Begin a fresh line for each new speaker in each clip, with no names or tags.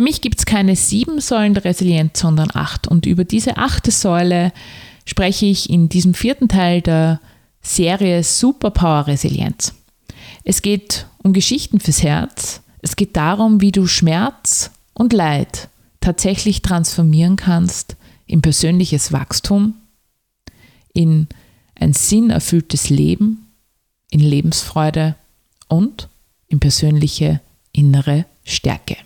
Für mich gibt es keine sieben Säulen der Resilienz, sondern acht. Und über diese achte Säule spreche ich in diesem vierten Teil der Serie Superpower Resilienz. Es geht um Geschichten fürs Herz. Es geht darum, wie du Schmerz und Leid tatsächlich transformieren kannst in persönliches Wachstum, in ein sinnerfülltes Leben, in Lebensfreude und in persönliche innere Stärke.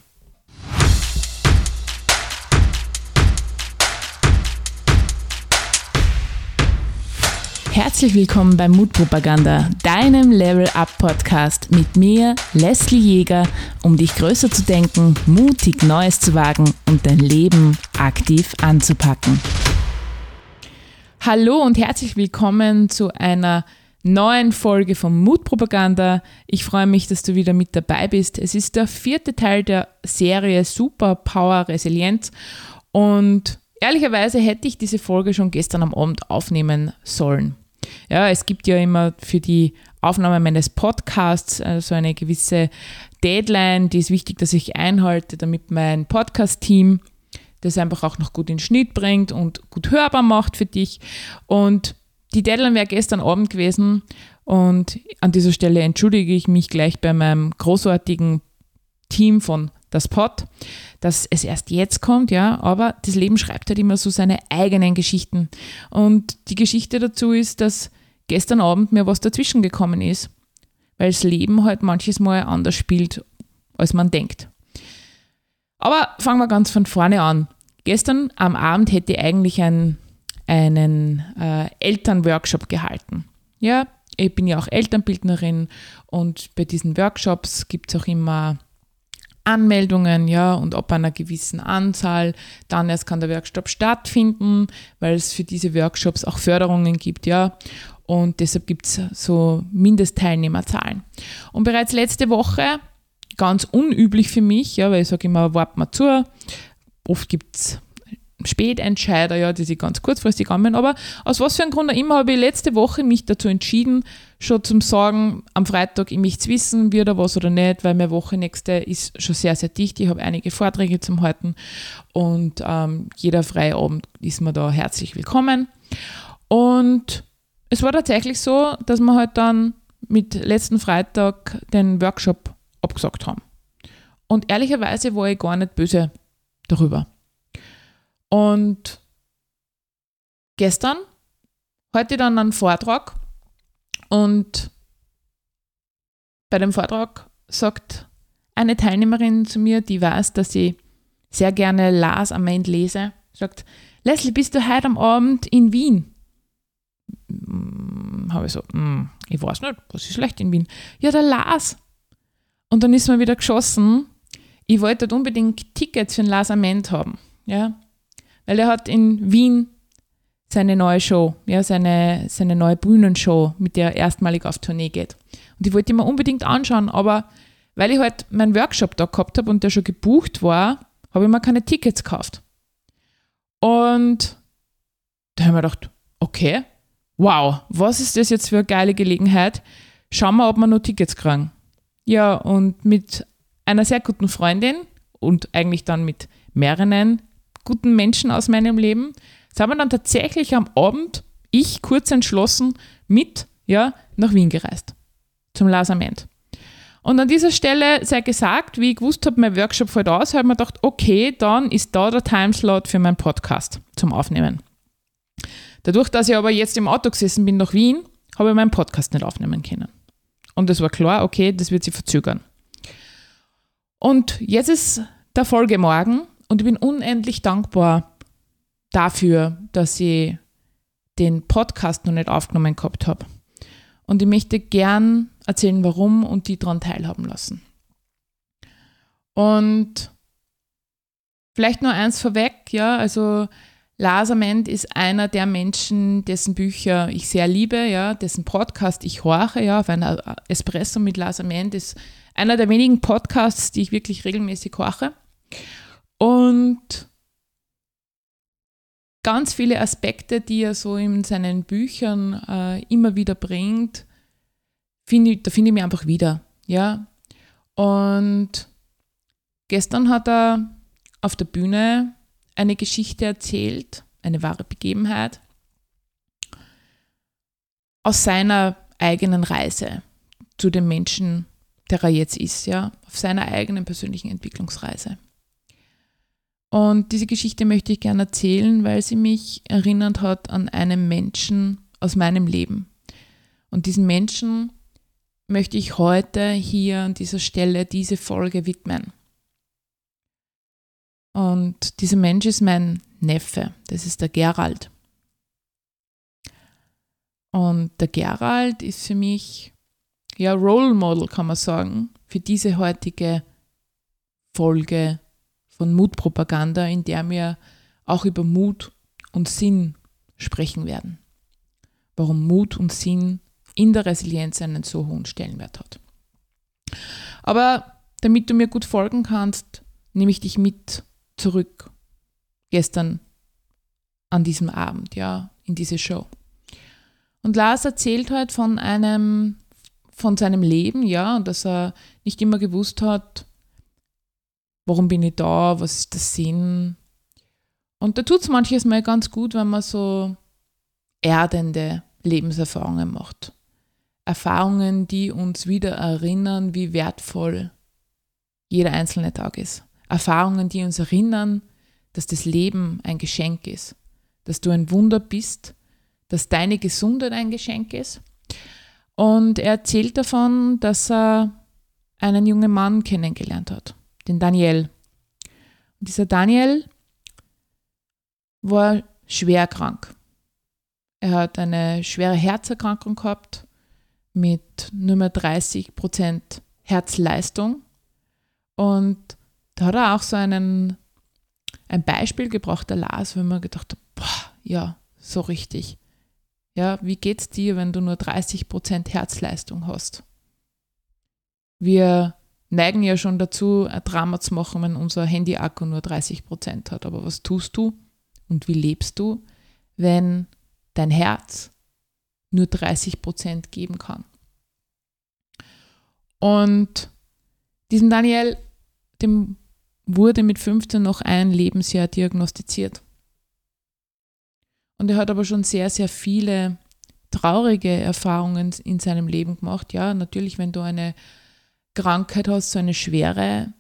Herzlich willkommen bei Mutpropaganda, deinem Level Up Podcast mit mir, Leslie Jäger, um dich größer zu denken, mutig Neues zu wagen und dein Leben aktiv anzupacken. Hallo und herzlich willkommen zu einer neuen Folge von Mutpropaganda. Ich freue mich, dass du wieder mit dabei bist. Es ist der vierte Teil der Serie Superpower Resilienz und ehrlicherweise hätte ich diese Folge schon gestern am Abend aufnehmen sollen. Ja, es gibt ja immer für die Aufnahme meines Podcasts äh, so eine gewisse Deadline, die ist wichtig, dass ich einhalte, damit mein Podcast-Team das einfach auch noch gut in Schnitt bringt und gut hörbar macht für dich. Und die Deadline wäre gestern Abend gewesen und an dieser Stelle entschuldige ich mich gleich bei meinem großartigen Team von das Pod, dass es erst jetzt kommt, ja, aber das Leben schreibt halt immer so seine eigenen Geschichten. Und die Geschichte dazu ist, dass gestern Abend mir was dazwischen gekommen ist, weil das Leben halt manches Mal anders spielt, als man denkt. Aber fangen wir ganz von vorne an. Gestern am Abend hätte ich eigentlich ein, einen äh, Elternworkshop gehalten. Ja, ich bin ja auch Elternbildnerin und bei diesen Workshops gibt es auch immer Anmeldungen, ja, und ab einer gewissen Anzahl, dann erst kann der Workshop stattfinden, weil es für diese Workshops auch Förderungen gibt, ja. Und deshalb gibt es so Mindestteilnehmerzahlen. Und bereits letzte Woche, ganz unüblich für mich, ja, weil ich sage immer, wart mal zu. Oft gibt es Spätentscheider, ja, die sich ganz kurzfristig anmelden. Aber aus was für einem Grund auch immer habe ich letzte Woche mich dazu entschieden, schon zum Sagen, am Freitag, ich möchte wissen, wird da was oder nicht, weil meine Woche nächste ist schon sehr, sehr dicht. Ich habe einige Vorträge zum Halten und ähm, jeder freie Abend ist mir da herzlich willkommen. Und es war tatsächlich so, dass wir halt dann mit letzten Freitag den Workshop abgesagt haben. Und ehrlicherweise war ich gar nicht böse darüber. Und gestern heute dann einen Vortrag und bei dem Vortrag sagt eine Teilnehmerin zu mir, die weiß, dass ich sehr gerne Lars am Ende lese, sagt, Leslie, bist du heute am Abend in Wien? Hm, Habe ich so, hm, ich weiß nicht, was ist schlecht in Wien? Ja, der Lars. Und dann ist mir wieder geschossen, ich wollte unbedingt Tickets für den Lars Ament haben. Ja? Weil er hat in Wien seine neue Show, ja, seine, seine neue Bühnenshow, mit der er erstmalig auf Tournee geht. Und ich wollte ihn mir unbedingt anschauen, aber weil ich halt meinen Workshop da gehabt habe und der schon gebucht war, habe ich mir keine Tickets gekauft. Und da haben wir gedacht, okay, wow, was ist das jetzt für eine geile Gelegenheit? Schauen wir, ob wir noch Tickets kriegen. Ja, und mit einer sehr guten Freundin und eigentlich dann mit mehreren guten Menschen aus meinem Leben, sind wir dann tatsächlich am Abend, ich kurz entschlossen, mit ja, nach Wien gereist. Zum Lasament. Und an dieser Stelle sei gesagt, wie ich gewusst habe, mein Workshop fällt aus, habe ich mir gedacht, okay, dann ist da der Timeslot für meinen Podcast zum Aufnehmen. Dadurch, dass ich aber jetzt im Auto gesessen bin nach Wien, habe ich meinen Podcast nicht aufnehmen können. Und es war klar, okay, das wird sich verzögern. Und jetzt ist der Folgemorgen und ich bin unendlich dankbar dafür, dass ich den Podcast noch nicht aufgenommen gehabt habe. Und ich möchte gern erzählen, warum und die daran teilhaben lassen. Und vielleicht nur eins vorweg, ja, also Lars ist einer der Menschen, dessen Bücher ich sehr liebe, ja, dessen Podcast ich horche, ja, auf einer Espresso mit Lars Ament ist einer der wenigen Podcasts, die ich wirklich regelmäßig horche. Und ganz viele Aspekte, die er so in seinen Büchern äh, immer wieder bringt, find ich, da finde ich mich einfach wieder. Ja? Und gestern hat er auf der Bühne eine Geschichte erzählt, eine wahre Begebenheit, aus seiner eigenen Reise zu dem Menschen, der er jetzt ist, ja, auf seiner eigenen persönlichen Entwicklungsreise. Und diese Geschichte möchte ich gerne erzählen, weil sie mich erinnert hat an einen Menschen aus meinem Leben. Und diesen Menschen möchte ich heute hier an dieser Stelle diese Folge widmen. Und dieser Mensch ist mein Neffe, das ist der Gerald. Und der Gerald ist für mich ja Role Model, kann man sagen, für diese heutige Folge von Mutpropaganda, in der wir auch über Mut und Sinn sprechen werden. Warum Mut und Sinn in der Resilienz einen so hohen Stellenwert hat. Aber damit du mir gut folgen kannst, nehme ich dich mit zurück gestern an diesem Abend, ja, in diese Show. Und Lars erzählt heute von einem, von seinem Leben, ja, und dass er nicht immer gewusst hat, warum bin ich da, was ist der Sinn. Und da tut es manches Mal ganz gut, wenn man so erdende Lebenserfahrungen macht. Erfahrungen, die uns wieder erinnern, wie wertvoll jeder einzelne Tag ist. Erfahrungen, die uns erinnern, dass das Leben ein Geschenk ist, dass du ein Wunder bist, dass deine Gesundheit ein Geschenk ist. Und er erzählt davon, dass er einen jungen Mann kennengelernt hat den Daniel. Und dieser Daniel war schwer krank. Er hat eine schwere Herzerkrankung gehabt mit nur mehr 30 Prozent Herzleistung. Und da hat er auch so einen, ein Beispiel gebracht, der Lars, wenn man gedacht hat, boah, ja, so richtig. Ja, wie geht's dir, wenn du nur 30 Prozent Herzleistung hast? Wir neigen ja schon dazu, ein Drama zu machen, wenn unser Handy-Akku nur 30 Prozent hat. Aber was tust du und wie lebst du, wenn dein Herz nur 30 Prozent geben kann? Und diesem Daniel, dem wurde mit 15 noch ein Lebensjahr diagnostiziert. Und er hat aber schon sehr, sehr viele traurige Erfahrungen in seinem Leben gemacht. Ja, natürlich, wenn du eine Krankheit hast, so eine schwere,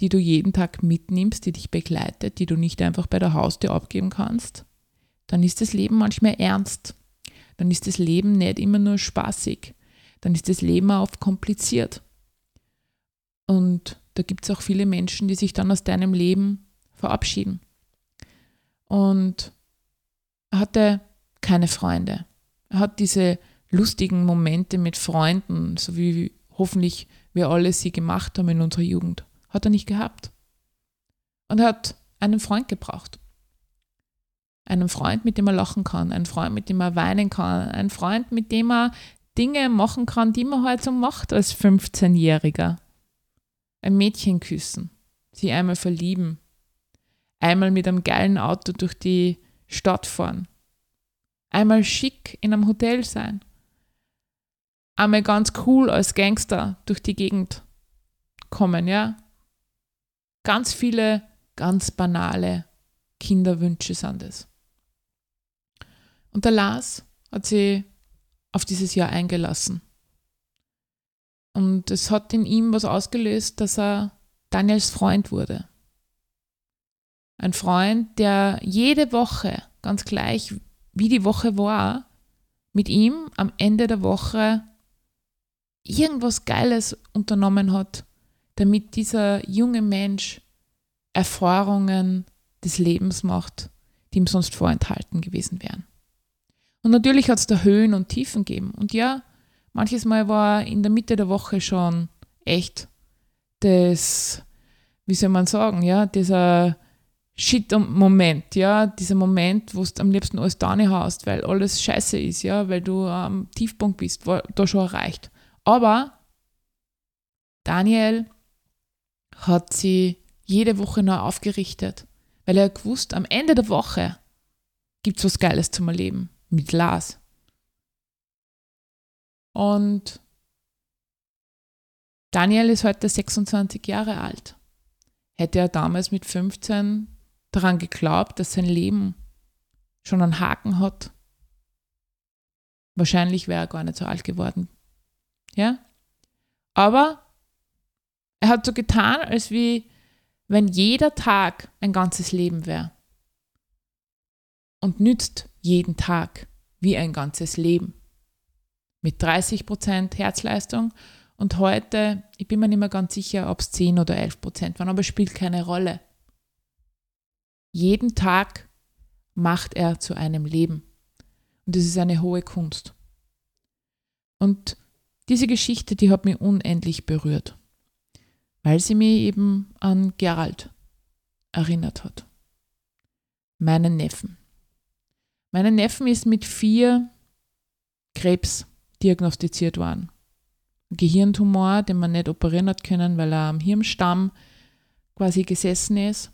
die du jeden Tag mitnimmst, die dich begleitet, die du nicht einfach bei der Haustür abgeben kannst, dann ist das Leben manchmal ernst. Dann ist das Leben nicht immer nur spaßig. Dann ist das Leben auch oft kompliziert. Und da gibt es auch viele Menschen, die sich dann aus deinem Leben verabschieden. Und er hatte keine Freunde. Er hat diese lustigen Momente mit Freunden, so wie hoffentlich wir alle sie gemacht haben in unserer Jugend. Hat er nicht gehabt. Und er hat einen Freund gebraucht. Einen Freund, mit dem er lachen kann, einen Freund, mit dem er weinen kann, einen Freund, mit dem er Dinge machen kann, die man halt so macht als 15-Jähriger. Ein Mädchen küssen, sie einmal verlieben, einmal mit einem geilen Auto durch die Stadt fahren, einmal schick in einem Hotel sein, einmal ganz cool als Gangster durch die Gegend kommen, ja. Ganz viele ganz banale Kinderwünsche sind es. Und der Lars hat sie auf dieses Jahr eingelassen. Und es hat in ihm was ausgelöst, dass er Daniels Freund wurde. Ein Freund, der jede Woche, ganz gleich wie die Woche war, mit ihm am Ende der Woche irgendwas Geiles unternommen hat, damit dieser junge Mensch Erfahrungen des Lebens macht, die ihm sonst vorenthalten gewesen wären. Und natürlich hat es da Höhen und Tiefen gegeben. Und ja, manches Mal war in der Mitte der Woche schon echt das, wie soll man sagen, ja, dieser Shit-Moment, ja, dieser Moment, wo du am liebsten alles da hast, weil alles scheiße ist, ja, weil du am Tiefpunkt bist, war da schon erreicht. Aber Daniel hat sie jede Woche neu aufgerichtet, weil er gewusst, am Ende der Woche gibt es was Geiles zum Erleben mit Lars. Und Daniel ist heute 26 Jahre alt. hätte er damals mit 15 daran geglaubt, dass sein Leben schon einen Haken hat. Wahrscheinlich wäre er gar nicht so alt geworden. Ja? Aber er hat so getan, als wie wenn jeder Tag ein ganzes Leben wäre. Und nützt jeden Tag wie ein ganzes Leben. Mit 30% Herzleistung und heute, ich bin mir nicht mehr ganz sicher, ob es 10 oder 11% waren, aber spielt keine Rolle. Jeden Tag macht er zu einem Leben. Und das ist eine hohe Kunst. Und diese Geschichte, die hat mich unendlich berührt weil sie mich eben an Gerald erinnert hat. Meinen Neffen. Meinen Neffen ist mit vier Krebs diagnostiziert worden. Ein Gehirntumor, den man nicht operieren hat können, weil er am Hirnstamm quasi gesessen ist.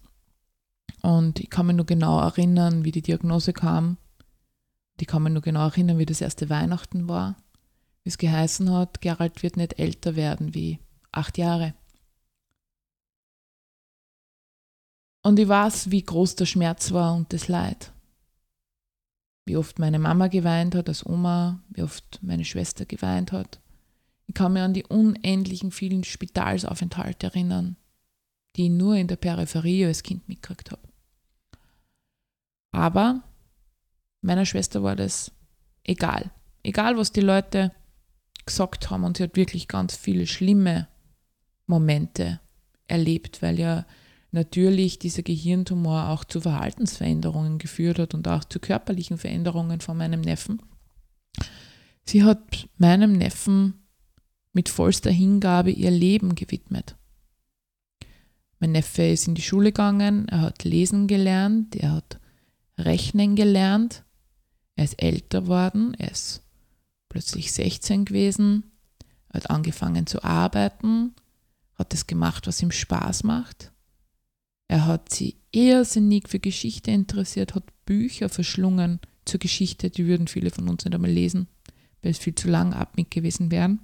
Und ich kann mich nur genau erinnern, wie die Diagnose kam. Ich kann mich nur genau erinnern, wie das erste Weihnachten war. Wie es geheißen hat, Gerald wird nicht älter werden wie acht Jahre. Und ich weiß, wie groß der Schmerz war und das Leid. Wie oft meine Mama geweint hat als Oma, wie oft meine Schwester geweint hat. Ich kann mich an die unendlichen vielen Spitalsaufenthalte erinnern, die ich nur in der Peripherie als Kind mitgekriegt habe. Aber meiner Schwester war das egal. Egal, was die Leute gesagt haben. Und sie hat wirklich ganz viele schlimme Momente erlebt, weil ja natürlich dieser Gehirntumor auch zu Verhaltensveränderungen geführt hat und auch zu körperlichen Veränderungen von meinem Neffen. Sie hat meinem Neffen mit vollster Hingabe ihr Leben gewidmet. Mein Neffe ist in die Schule gegangen, er hat lesen gelernt, er hat rechnen gelernt, er ist älter worden, er ist plötzlich 16 gewesen, hat angefangen zu arbeiten, hat das gemacht, was ihm Spaß macht. Er hat sich irrsinnig für Geschichte interessiert, hat Bücher verschlungen zur Geschichte, die würden viele von uns nicht einmal lesen, weil es viel zu lang abmit gewesen wären.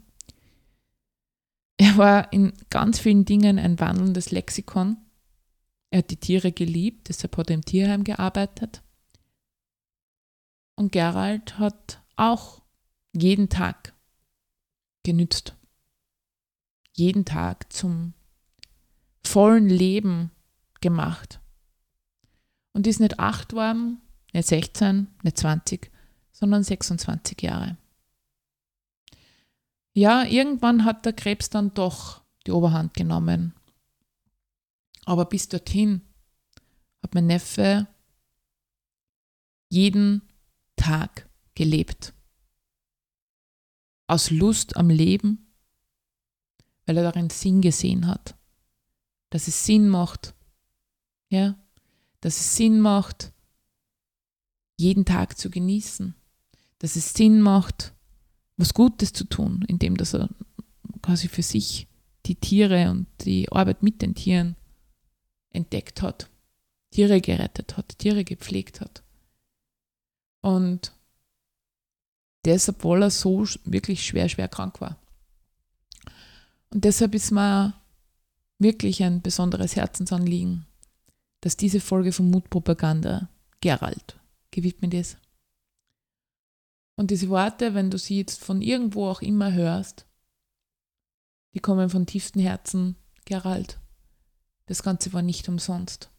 Er war in ganz vielen Dingen ein wandelndes Lexikon. Er hat die Tiere geliebt, deshalb hat er im Tierheim gearbeitet. Und Gerald hat auch jeden Tag genützt. Jeden Tag zum vollen Leben gemacht. Und ist nicht acht worden, nicht 16, nicht 20, sondern 26 Jahre. Ja, irgendwann hat der Krebs dann doch die Oberhand genommen. Aber bis dorthin hat mein Neffe jeden Tag gelebt. Aus Lust am Leben, weil er darin Sinn gesehen hat. Dass es Sinn macht, ja, dass es Sinn macht, jeden Tag zu genießen, dass es Sinn macht, was Gutes zu tun, indem dass er quasi für sich die Tiere und die Arbeit mit den Tieren entdeckt hat, Tiere gerettet hat, Tiere gepflegt hat. Und das, obwohl er so wirklich schwer, schwer krank war. Und deshalb ist mir wirklich ein besonderes Herzensanliegen, dass diese Folge von Mutpropaganda Gerald gewidmet ist. Und diese Worte, wenn du sie jetzt von irgendwo auch immer hörst, die kommen von tiefstem Herzen, Gerald. Das Ganze war nicht umsonst.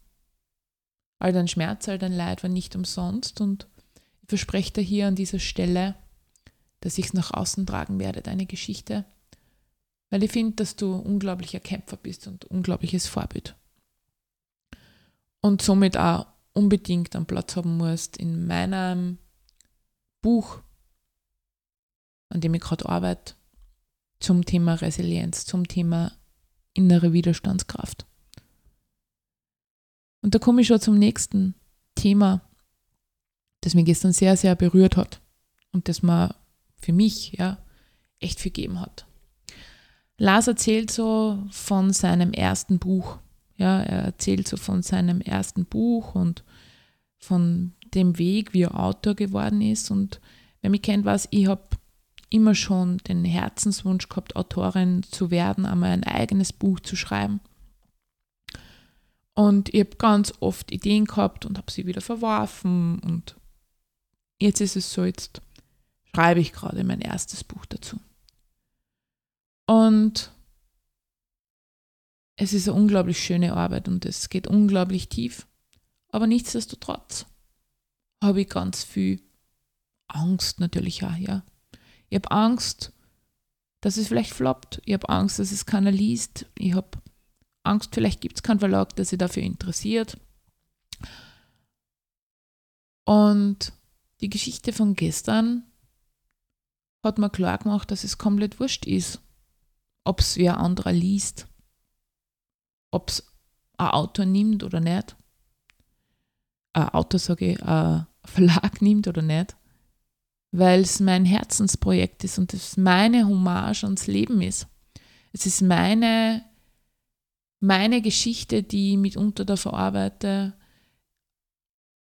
All dein Schmerz, all dein Leid war nicht umsonst und ich verspreche dir hier an dieser Stelle, dass ich es nach außen tragen werde, deine Geschichte, weil ich finde, dass du unglaublicher Kämpfer bist und unglaubliches Vorbild und somit auch unbedingt einen Platz haben musst in meinem Buch, an dem ich gerade arbeite, zum Thema Resilienz, zum Thema innere Widerstandskraft. Und da komme ich schon zum nächsten Thema, das mich gestern sehr, sehr berührt hat und das mir für mich ja echt viel gegeben hat. Lars erzählt so von seinem ersten Buch, ja, er erzählt so von seinem ersten Buch und von dem Weg, wie er Autor geworden ist. Und wer mich kennt, weiß, ich habe immer schon den Herzenswunsch gehabt, Autorin zu werden, einmal ein eigenes Buch zu schreiben. Und ich habe ganz oft Ideen gehabt und habe sie wieder verworfen. Und jetzt ist es so, jetzt schreibe ich gerade mein erstes Buch dazu. Und es ist eine unglaublich schöne Arbeit und es geht unglaublich tief. Aber nichtsdestotrotz habe ich ganz viel Angst natürlich auch, ja. Ich habe Angst, dass es vielleicht floppt. Ich habe Angst, dass es keiner liest. Ich habe Angst, vielleicht gibt es keinen Verlag, der sich dafür interessiert. Und die Geschichte von gestern hat mir klar gemacht, dass es komplett wurscht ist, ob es wer anderer liest, ob es ein Autor nimmt oder nicht. Ein Autor, sage ich, ein Verlag nimmt oder nicht, weil es mein Herzensprojekt ist und es meine Hommage ans Leben ist. Es ist meine meine Geschichte, die ich mitunter da verarbeite,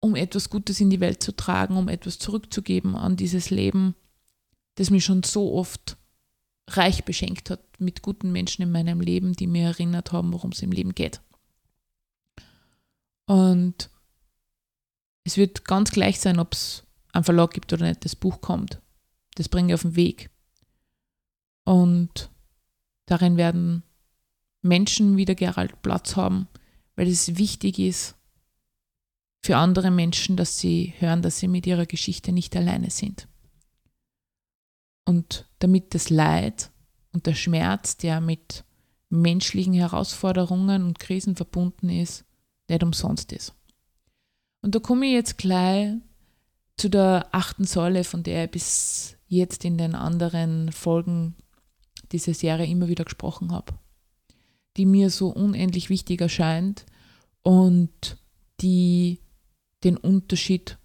um etwas Gutes in die Welt zu tragen, um etwas zurückzugeben an dieses Leben, das mich schon so oft reich beschenkt hat mit guten Menschen in meinem Leben, die mir erinnert haben, worum es im Leben geht. Und es wird ganz gleich sein, ob es einen Verlag gibt oder nicht, das Buch kommt. Das bringe ich auf den Weg. Und darin werden Menschen wie der Gerald Platz haben, weil es wichtig ist für andere Menschen, dass sie hören, dass sie mit ihrer Geschichte nicht alleine sind. Und damit das Leid und der Schmerz, der mit menschlichen Herausforderungen und Krisen verbunden ist, nicht umsonst ist. Und da komme ich jetzt gleich zu der achten Säule, von der ich bis jetzt in den anderen Folgen dieser Serie immer wieder gesprochen habe die mir so unendlich wichtig erscheint und die den Unterschied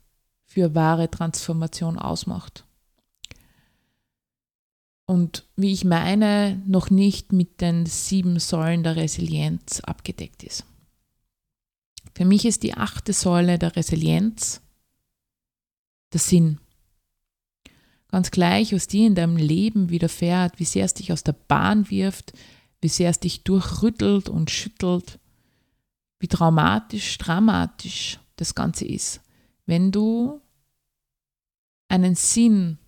für wahre Transformation ausmacht. Und wie ich meine, noch nicht mit den sieben Säulen der Resilienz abgedeckt ist. Für mich ist die achte Säule der Resilienz der Sinn. Ganz gleich, was dir in deinem Leben widerfährt, wie sehr es dich aus der Bahn wirft, wie sehr es dich durchrüttelt und schüttelt, wie traumatisch, dramatisch das Ganze ist. Wenn du einen Sinn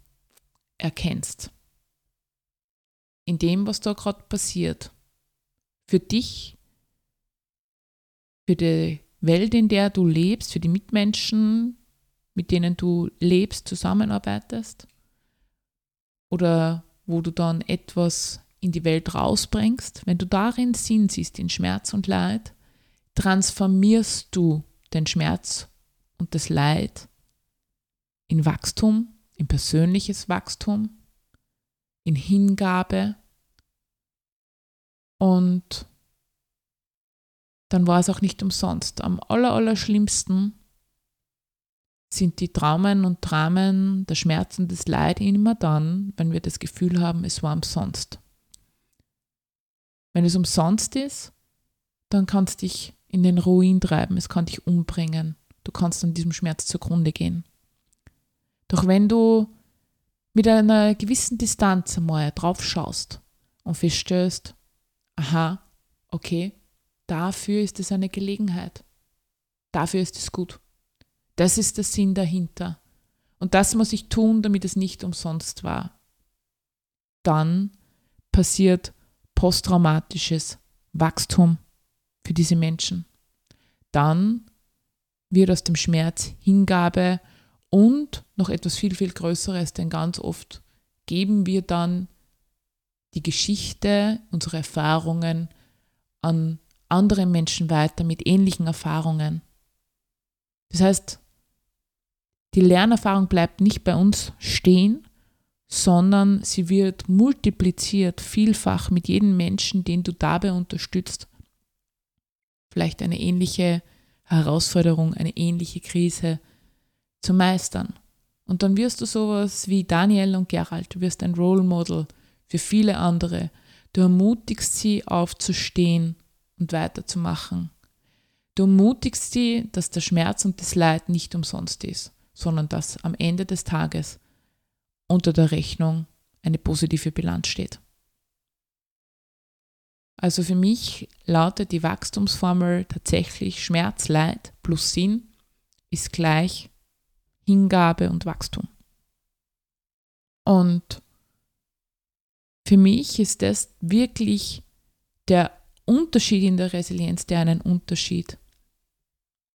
erkennst in dem, was da gerade passiert, für dich, für die Welt, in der du lebst, für die Mitmenschen, mit denen du lebst, zusammenarbeitest, oder wo du dann etwas in die Welt rausbringst, wenn du darin Sinn siehst, in Schmerz und Leid, transformierst du den Schmerz und das Leid in Wachstum, in persönliches Wachstum, in Hingabe und dann war es auch nicht umsonst. Am aller, aller schlimmsten sind die Traumen und Dramen, der Schmerz und das Leid immer dann, wenn wir das Gefühl haben, es war umsonst. Wenn es umsonst ist, dann kann es dich in den Ruin treiben, es kann dich umbringen. Du kannst an diesem Schmerz zugrunde gehen. Doch wenn du mit einer gewissen Distanz einmal drauf schaust und feststellst, aha, okay, dafür ist es eine Gelegenheit. Dafür ist es gut. Das ist der Sinn dahinter. Und das muss ich tun, damit es nicht umsonst war. Dann passiert posttraumatisches Wachstum für diese Menschen. Dann wird aus dem Schmerz Hingabe und noch etwas viel, viel Größeres, denn ganz oft geben wir dann die Geschichte, unsere Erfahrungen an andere Menschen weiter mit ähnlichen Erfahrungen. Das heißt, die Lernerfahrung bleibt nicht bei uns stehen, sondern sie wird multipliziert, vielfach mit jedem Menschen, den du dabei unterstützt, vielleicht eine ähnliche Herausforderung, eine ähnliche Krise zu meistern. Und dann wirst du sowas wie Daniel und Gerald, du wirst ein Role Model für viele andere. Du ermutigst sie aufzustehen und weiterzumachen. Du ermutigst sie, dass der Schmerz und das Leid nicht umsonst ist, sondern dass am Ende des Tages unter der Rechnung eine positive Bilanz steht. Also für mich lautet die Wachstumsformel tatsächlich Schmerz, Leid plus Sinn ist gleich Hingabe und Wachstum. Und für mich ist das wirklich der Unterschied in der Resilienz, der einen Unterschied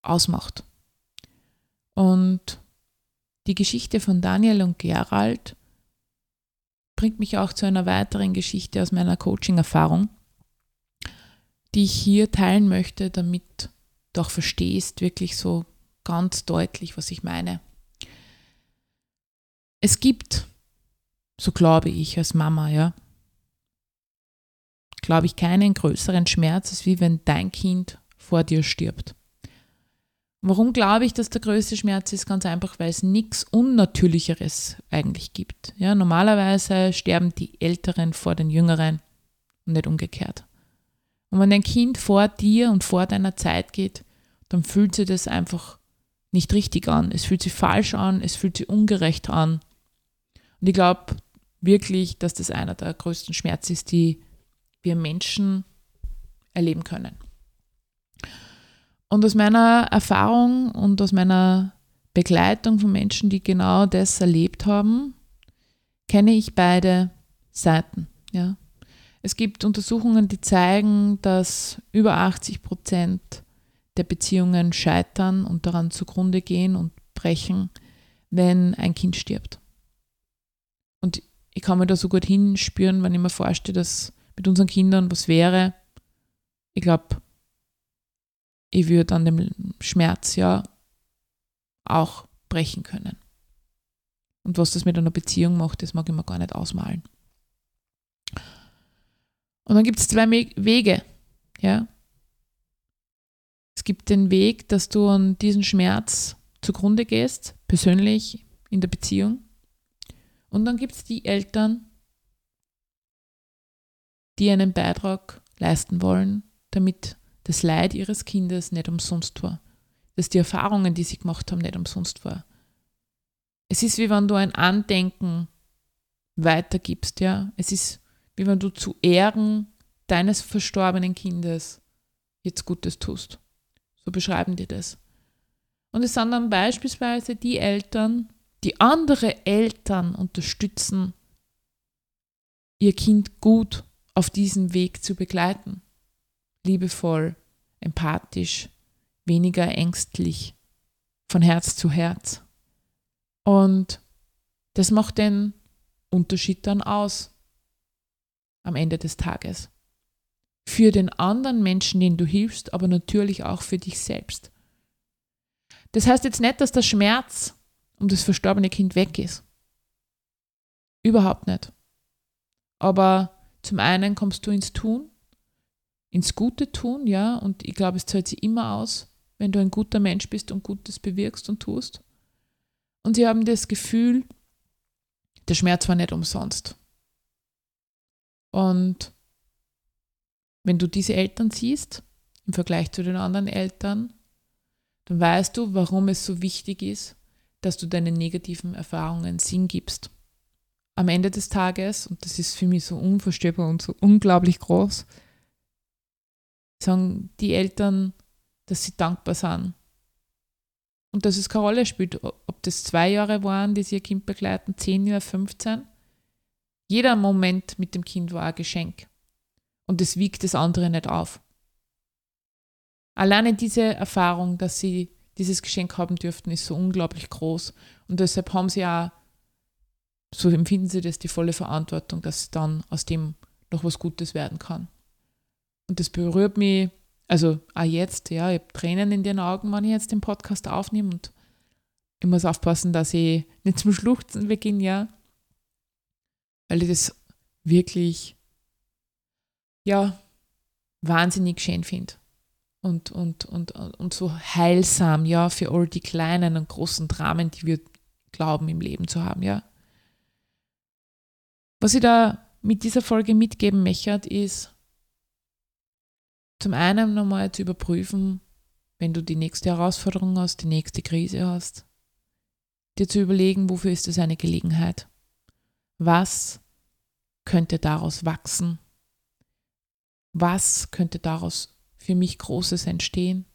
ausmacht. Und die Geschichte von Daniel und Gerald bringt mich auch zu einer weiteren Geschichte aus meiner Coaching-Erfahrung, die ich hier teilen möchte, damit du auch verstehst, wirklich so ganz deutlich, was ich meine. Es gibt, so glaube ich als Mama, ja, glaube ich, keinen größeren Schmerz, als wie wenn dein Kind vor dir stirbt. Warum glaube ich, dass der größte Schmerz ist? Ganz einfach, weil es nichts Unnatürlicheres eigentlich gibt. Ja, normalerweise sterben die Älteren vor den Jüngeren und nicht umgekehrt. Und wenn ein Kind vor dir und vor deiner Zeit geht, dann fühlt sich das einfach nicht richtig an. Es fühlt sich falsch an, es fühlt sich ungerecht an. Und ich glaube wirklich, dass das einer der größten Schmerzen ist, die wir Menschen erleben können. Und aus meiner Erfahrung und aus meiner Begleitung von Menschen, die genau das erlebt haben, kenne ich beide Seiten. Ja. Es gibt Untersuchungen, die zeigen, dass über 80 Prozent der Beziehungen scheitern und daran zugrunde gehen und brechen, wenn ein Kind stirbt. Und ich kann mir da so gut hinspüren, wenn ich mir vorstelle, dass mit unseren Kindern was wäre. Ich glaube, ich würde an dem Schmerz ja auch brechen können. Und was das mit einer Beziehung macht, das mag ich mir gar nicht ausmalen. Und dann gibt es zwei Wege. Ja? Es gibt den Weg, dass du an diesen Schmerz zugrunde gehst, persönlich in der Beziehung. Und dann gibt es die Eltern, die einen Beitrag leisten wollen, damit das Leid ihres Kindes nicht umsonst war, dass die Erfahrungen, die sie gemacht haben, nicht umsonst war. Es ist wie wenn du ein Andenken weitergibst, ja. Es ist wie wenn du zu Ehren deines verstorbenen Kindes jetzt Gutes tust. So beschreiben die das. Und es sind dann beispielsweise die Eltern, die andere Eltern unterstützen, ihr Kind gut auf diesem Weg zu begleiten. Liebevoll, empathisch, weniger ängstlich, von Herz zu Herz. Und das macht den Unterschied dann aus am Ende des Tages. Für den anderen Menschen, den du hilfst, aber natürlich auch für dich selbst. Das heißt jetzt nicht, dass der Schmerz um das verstorbene Kind weg ist. Überhaupt nicht. Aber zum einen kommst du ins Tun ins Gute tun, ja, und ich glaube, es zahlt sich immer aus, wenn du ein guter Mensch bist und Gutes bewirkst und tust. Und sie haben das Gefühl, der Schmerz war nicht umsonst. Und wenn du diese Eltern siehst, im Vergleich zu den anderen Eltern, dann weißt du, warum es so wichtig ist, dass du deinen negativen Erfahrungen Sinn gibst. Am Ende des Tages, und das ist für mich so unvorstellbar und so unglaublich groß, sagen die Eltern, dass sie dankbar sind. Und dass es keine Rolle spielt, ob das zwei Jahre waren, die sie ihr Kind begleiten, zehn Jahre, 15. Jeder Moment mit dem Kind war ein Geschenk. Und es wiegt das andere nicht auf. Alleine diese Erfahrung, dass sie dieses Geschenk haben dürften, ist so unglaublich groß. Und deshalb haben sie auch, so empfinden sie das, die volle Verantwortung, dass dann aus dem noch was Gutes werden kann. Und das berührt mich, also auch jetzt, ja, ich habe Tränen in den Augen, wenn ich jetzt den Podcast aufnehme und ich muss aufpassen, dass ich nicht zum Schluchzen beginne, ja, weil ich das wirklich, ja, wahnsinnig schön finde und, und, und, und so heilsam, ja, für all die kleinen und großen Dramen, die wir glauben im Leben zu haben, ja. Was ich da mit dieser Folge mitgeben möchte, ist, zum einen nochmal zu überprüfen, wenn du die nächste Herausforderung hast, die nächste Krise hast, dir zu überlegen, wofür ist es eine Gelegenheit? Was könnte daraus wachsen? Was könnte daraus für mich Großes entstehen?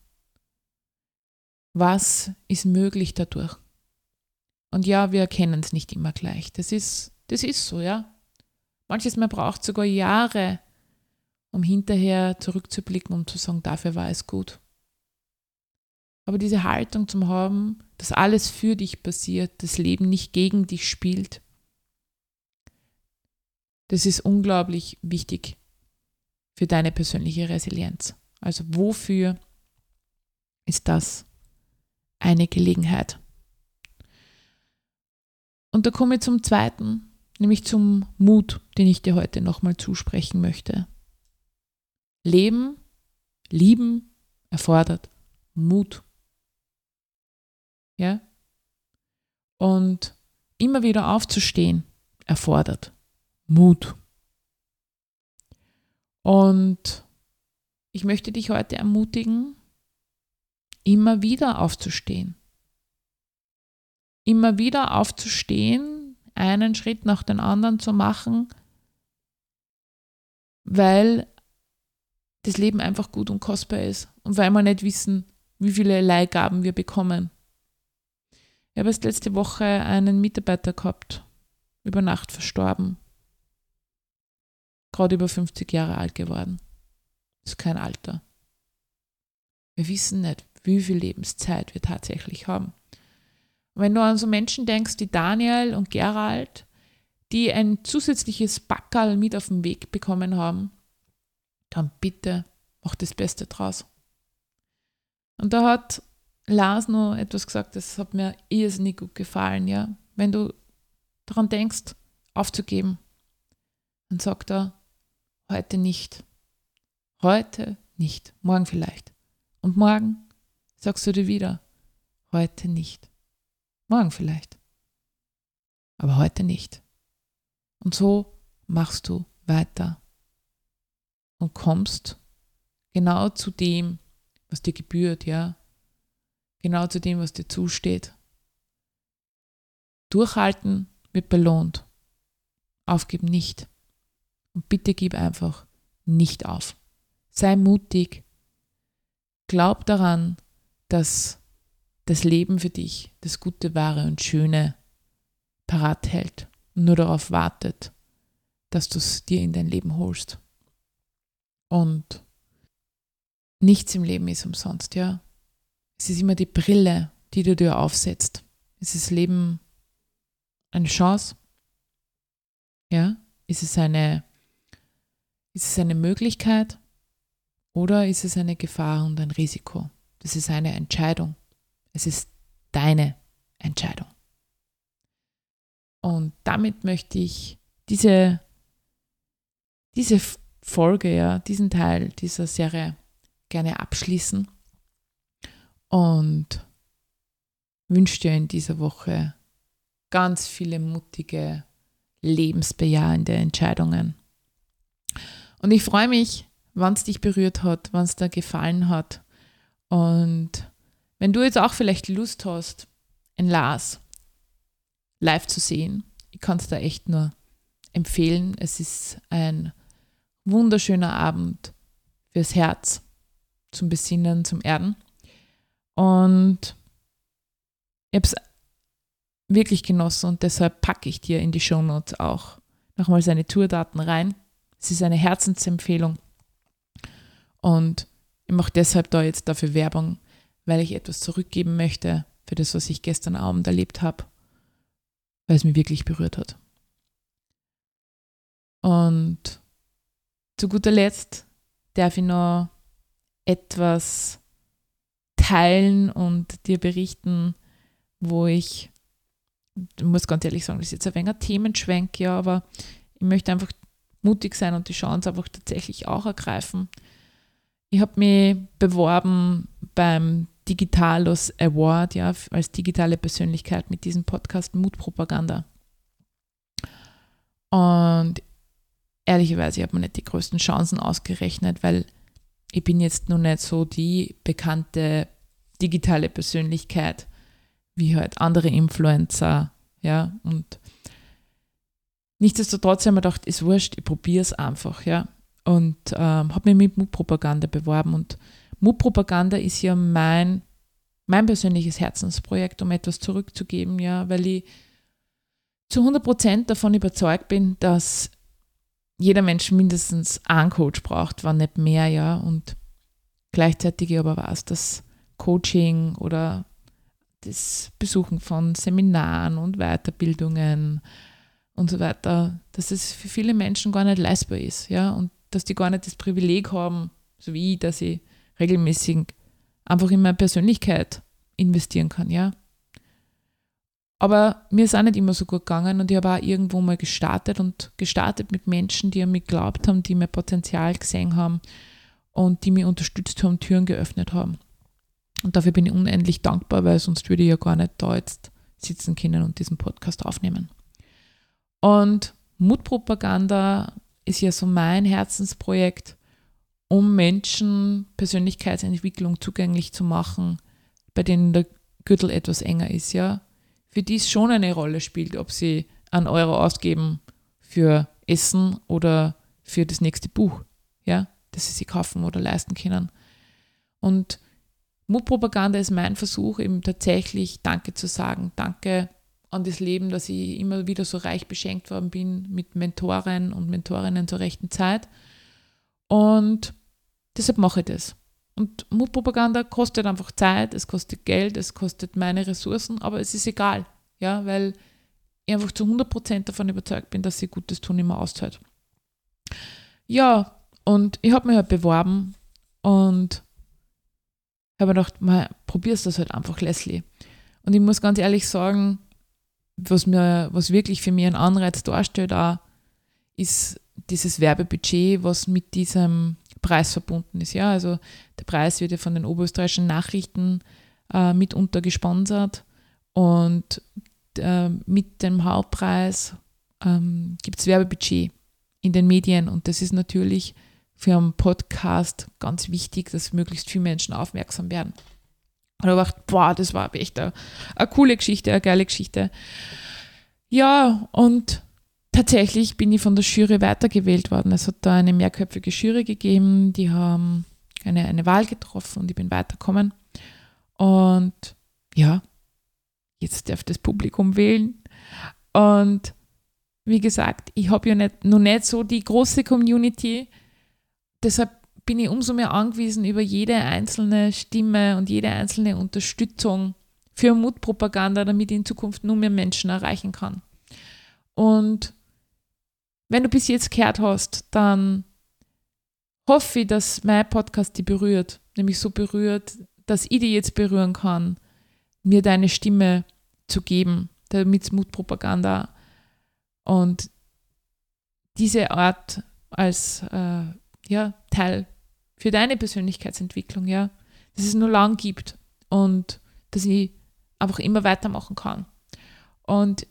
Was ist möglich dadurch? Und ja, wir erkennen es nicht immer gleich. Das ist, das ist so, ja. Manches Mal braucht sogar Jahre, um hinterher zurückzublicken, um zu sagen, dafür war es gut. Aber diese Haltung zum haben, dass alles für dich passiert, das Leben nicht gegen dich spielt, das ist unglaublich wichtig für deine persönliche Resilienz. Also wofür ist das eine Gelegenheit? Und da komme ich zum zweiten, nämlich zum Mut, den ich dir heute nochmal zusprechen möchte. Leben, lieben erfordert Mut. Ja? Und immer wieder aufzustehen erfordert Mut. Und ich möchte dich heute ermutigen, immer wieder aufzustehen. Immer wieder aufzustehen, einen Schritt nach dem anderen zu machen, weil das Leben einfach gut und kostbar ist und weil wir nicht wissen, wie viele Leihgaben wir bekommen. Ich habe erst letzte Woche einen Mitarbeiter gehabt, über Nacht verstorben. Gerade über 50 Jahre alt geworden. Ist kein Alter. Wir wissen nicht, wie viel Lebenszeit wir tatsächlich haben. Und wenn du an so Menschen denkst, wie Daniel und Gerald, die ein zusätzliches Backerl mit auf den Weg bekommen haben, dann bitte mach das Beste draus. Und da hat Lars noch etwas gesagt, das hat mir irrsinnig gut gefallen, ja. Wenn du daran denkst, aufzugeben, dann sagt er, heute nicht. Heute nicht. Morgen vielleicht. Und morgen sagst du dir wieder, heute nicht. Morgen vielleicht. Aber heute nicht. Und so machst du weiter und kommst genau zu dem, was dir gebührt, ja, genau zu dem, was dir zusteht. Durchhalten wird belohnt. Aufgeben nicht. Und bitte gib einfach nicht auf. Sei mutig. Glaub daran, dass das Leben für dich das Gute, Wahre und Schöne parat hält und nur darauf wartet, dass du es dir in dein Leben holst. Und nichts im Leben ist umsonst, ja. Es ist immer die Brille, die du dir aufsetzt. Ist das Leben eine Chance? Ja? Ist es eine, ist es eine Möglichkeit oder ist es eine Gefahr und ein Risiko? Das ist eine Entscheidung. Es ist deine Entscheidung. Und damit möchte ich diese, diese Folge, ja, diesen Teil dieser Serie gerne abschließen und wünsche dir in dieser Woche ganz viele mutige, lebensbejahende Entscheidungen. Und ich freue mich, wann es dich berührt hat, wann es dir gefallen hat. Und wenn du jetzt auch vielleicht Lust hast, ein Lars live zu sehen, ich kann es da echt nur empfehlen. Es ist ein wunderschöner Abend fürs Herz, zum Besinnen, zum Erden. Und ich habe es wirklich genossen und deshalb packe ich dir in die Shownotes auch nochmal seine Tourdaten rein. Es ist eine Herzensempfehlung und ich mache deshalb da jetzt dafür Werbung, weil ich etwas zurückgeben möchte für das, was ich gestern Abend erlebt habe, weil es mich wirklich berührt hat. Und zu guter Letzt darf ich noch etwas teilen und dir berichten, wo ich, ich muss ganz ehrlich sagen, das ist jetzt ein wenig ein Themenschwenk, ja, aber ich möchte einfach mutig sein und die Chance einfach tatsächlich auch ergreifen. Ich habe mich beworben beim Digitalos Award, ja, als digitale Persönlichkeit mit diesem Podcast Mutpropaganda. Und ehrlicherweise habe ich mir nicht die größten Chancen ausgerechnet, weil ich bin jetzt noch nicht so die bekannte digitale Persönlichkeit wie halt andere Influencer, ja, und nichtsdestotrotz haben wir gedacht, ist wurscht, ich probiere es einfach, ja. Und ähm, habe mich mit Mutpropaganda beworben. Und Mutpropaganda ist ja mein, mein persönliches Herzensprojekt, um etwas zurückzugeben, ja, weil ich zu 100% davon überzeugt bin, dass jeder Mensch mindestens einen Coach braucht, wenn nicht mehr, ja. Und gleichzeitig aber weiß, dass Coaching oder das Besuchen von Seminaren und Weiterbildungen und so weiter, dass es für viele Menschen gar nicht leistbar ist, ja, und dass die gar nicht das Privileg haben, so wie ich, dass ich regelmäßig einfach in meine Persönlichkeit investieren kann, ja. Aber mir ist auch nicht immer so gut gegangen und ich habe auch irgendwo mal gestartet und gestartet mit Menschen, die an mich geglaubt haben, die mein Potenzial gesehen haben und die mich unterstützt haben, Türen geöffnet haben. Und dafür bin ich unendlich dankbar, weil sonst würde ich ja gar nicht da jetzt sitzen können und diesen Podcast aufnehmen. Und Mutpropaganda ist ja so mein Herzensprojekt, um Menschen Persönlichkeitsentwicklung zugänglich zu machen, bei denen der Gürtel etwas enger ist, ja. Für die es schon eine Rolle spielt, ob sie einen Euro ausgeben für Essen oder für das nächste Buch, ja, das sie sich kaufen oder leisten können. Und Mutpropaganda ist mein Versuch, eben tatsächlich Danke zu sagen. Danke an das Leben, dass ich immer wieder so reich beschenkt worden bin mit Mentoren und Mentorinnen zur rechten Zeit. Und deshalb mache ich das. Und Mutpropaganda kostet einfach Zeit, es kostet Geld, es kostet meine Ressourcen, aber es ist egal, ja, weil ich einfach zu 100% davon überzeugt bin, dass sie Gutes tun immer auszahlt. Ja, und ich habe mich halt beworben und habe gedacht, mal, probierst das halt einfach, Leslie. Und ich muss ganz ehrlich sagen, was mir, was wirklich für mich ein Anreiz darstellt, auch, ist dieses Werbebudget, was mit diesem Preis verbunden ist. Ja, also der Preis wird ja von den oberösterreichischen Nachrichten äh, mitunter gesponsert und äh, mit dem Hauptpreis ähm, gibt es Werbebudget in den Medien und das ist natürlich für einen Podcast ganz wichtig, dass möglichst viele Menschen aufmerksam werden. Und ich dachte, boah, das war echt eine, eine coole Geschichte, eine geile Geschichte. Ja, und tatsächlich bin ich von der Jury weitergewählt worden. Es hat da eine mehrköpfige Jury gegeben, die haben eine, eine Wahl getroffen und ich bin weitergekommen. Und ja, jetzt darf das Publikum wählen. Und wie gesagt, ich habe ja nicht, noch nicht so die große Community. Deshalb bin ich umso mehr angewiesen über jede einzelne Stimme und jede einzelne Unterstützung für Mutpropaganda, damit ich in Zukunft nur mehr Menschen erreichen kann. Und wenn du bis jetzt gehört hast, dann hoffe ich, dass mein Podcast dich berührt, nämlich so berührt, dass ich dich jetzt berühren kann, mir deine Stimme zu geben, damit Mutpropaganda und diese Art als äh, ja, Teil für deine Persönlichkeitsentwicklung, ja, dass es nur lang gibt und dass ich einfach immer weitermachen kann. Und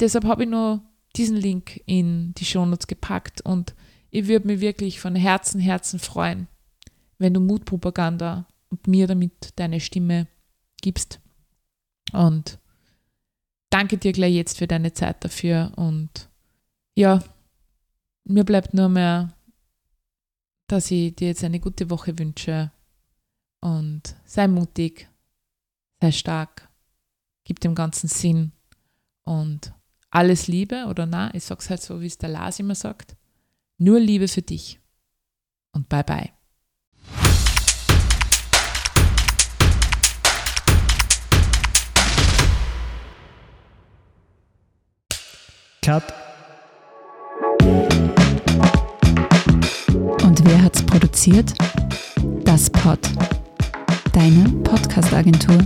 deshalb habe ich nur diesen Link in die Shownotes gepackt und ich würde mich wirklich von Herzen, Herzen freuen, wenn du Mutpropaganda und mir damit deine Stimme gibst. Und danke dir gleich jetzt für deine Zeit dafür und ja, mir bleibt nur mehr dass ich dir jetzt eine gute Woche wünsche und sei mutig, sei stark, gib dem Ganzen Sinn und alles Liebe oder na, ich sag's halt so, wie es der Lars immer sagt, nur Liebe für dich und bye bye.
Cut.
wer hat's produziert? Das Pod. Deine Podcast-Agentur.